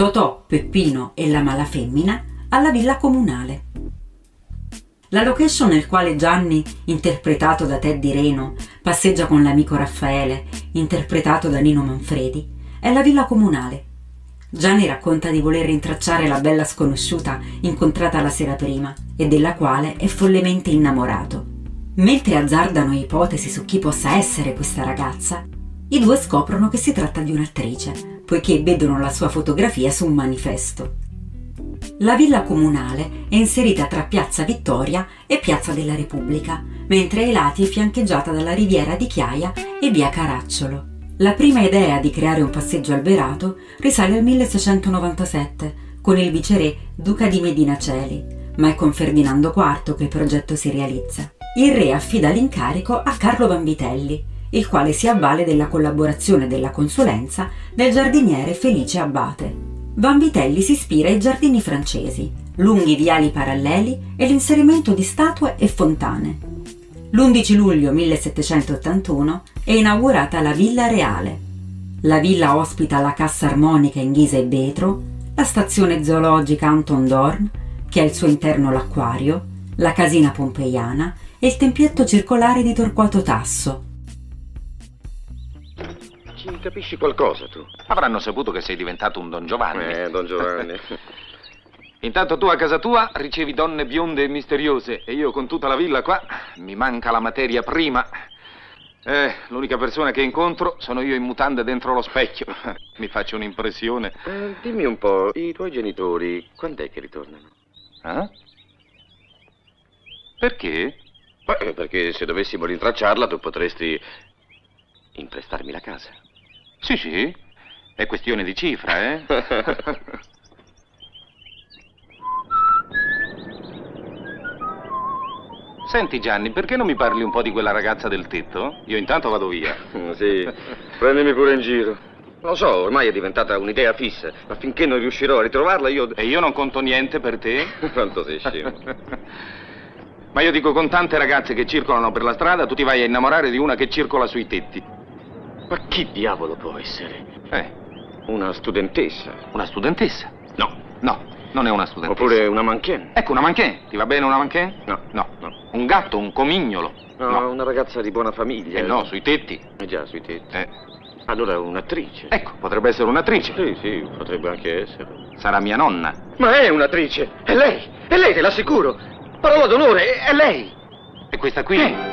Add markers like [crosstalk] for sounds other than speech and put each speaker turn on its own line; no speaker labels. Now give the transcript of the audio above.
Totò, Peppino e la malafemmina alla villa comunale. La location nel quale Gianni, interpretato da Teddy Reno, passeggia con l'amico Raffaele, interpretato da Nino Manfredi, è la villa comunale. Gianni racconta di voler rintracciare la bella sconosciuta incontrata la sera prima e della quale è follemente innamorato. Mentre azzardano ipotesi su chi possa essere questa ragazza, i due scoprono che si tratta di un'attrice, poiché vedono la sua fotografia su un manifesto. La villa comunale è inserita tra Piazza Vittoria e Piazza della Repubblica, mentre ai lati è fiancheggiata dalla Riviera di Chiaia e via Caracciolo. La prima idea di creare un passeggio alberato risale al 1697 con il viceré Duca di Medinaceli, ma è con Ferdinando IV che il progetto si realizza. Il re affida l'incarico a Carlo Vanvitelli, il quale si avvale della collaborazione della consulenza del giardiniere Felice Abbate. Vanvitelli si ispira ai giardini francesi, lunghi viali paralleli e l'inserimento di statue e fontane. L'11 luglio 1781 è inaugurata la Villa Reale. La villa ospita la cassa armonica in ghisa e vetro, la stazione zoologica Anton Dorn, che ha al suo interno l'acquario, la casina pompeiana e il tempietto circolare di Torquato Tasso,
ci capisci qualcosa tu?
Avranno saputo che sei diventato un Don Giovanni.
Eh, Don Giovanni. [laughs]
Intanto tu a casa tua ricevi donne bionde e misteriose e io con tutta la villa qua mi manca la materia prima. Eh, l'unica persona che incontro sono io in mutande dentro lo specchio. [laughs] Mi faccio un'impressione.
Eh, dimmi un po', i tuoi genitori quando è che ritornano?
Eh? Perché?
Beh, perché se dovessimo rintracciarla tu potresti imprestarmi la casa.
Sì, sì. È questione di cifra, eh? [laughs] Senti Gianni, perché non mi parli un po' di quella ragazza del tetto? Io intanto vado via. [laughs]
sì, prendimi pure in giro. Lo so, ormai è diventata un'idea fissa, ma finché non riuscirò a ritrovarla io...
E io non conto niente per te? [laughs]
Quanto sei scemo.
ma io dico con tante ragazze che circolano per la strada, tu ti vai a innamorare di una che circola sui tetti.
Ma chi diavolo può essere?
Eh,
Una studentessa.
una studentessa?
No.
No, non è una studentessa.
Oppure una manchen.
Ecco, una manchè. Ti va bene una manchè?
No.
No.
No.
Un gatto, un comignolo?
No, una ragazza di buona famiglia.
Eh no, sui tetti.
Eh già, sui tetti.
Eh.
Allora un'attrice.
Ecco, potrebbe essere un'attrice.
Sì, sì, potrebbe anche essere.
Sarà mia nonna.
Ma è un'attrice! È lei! È lei, te l'assicuro! Parola d'onore, è- è lei!
E questa qui?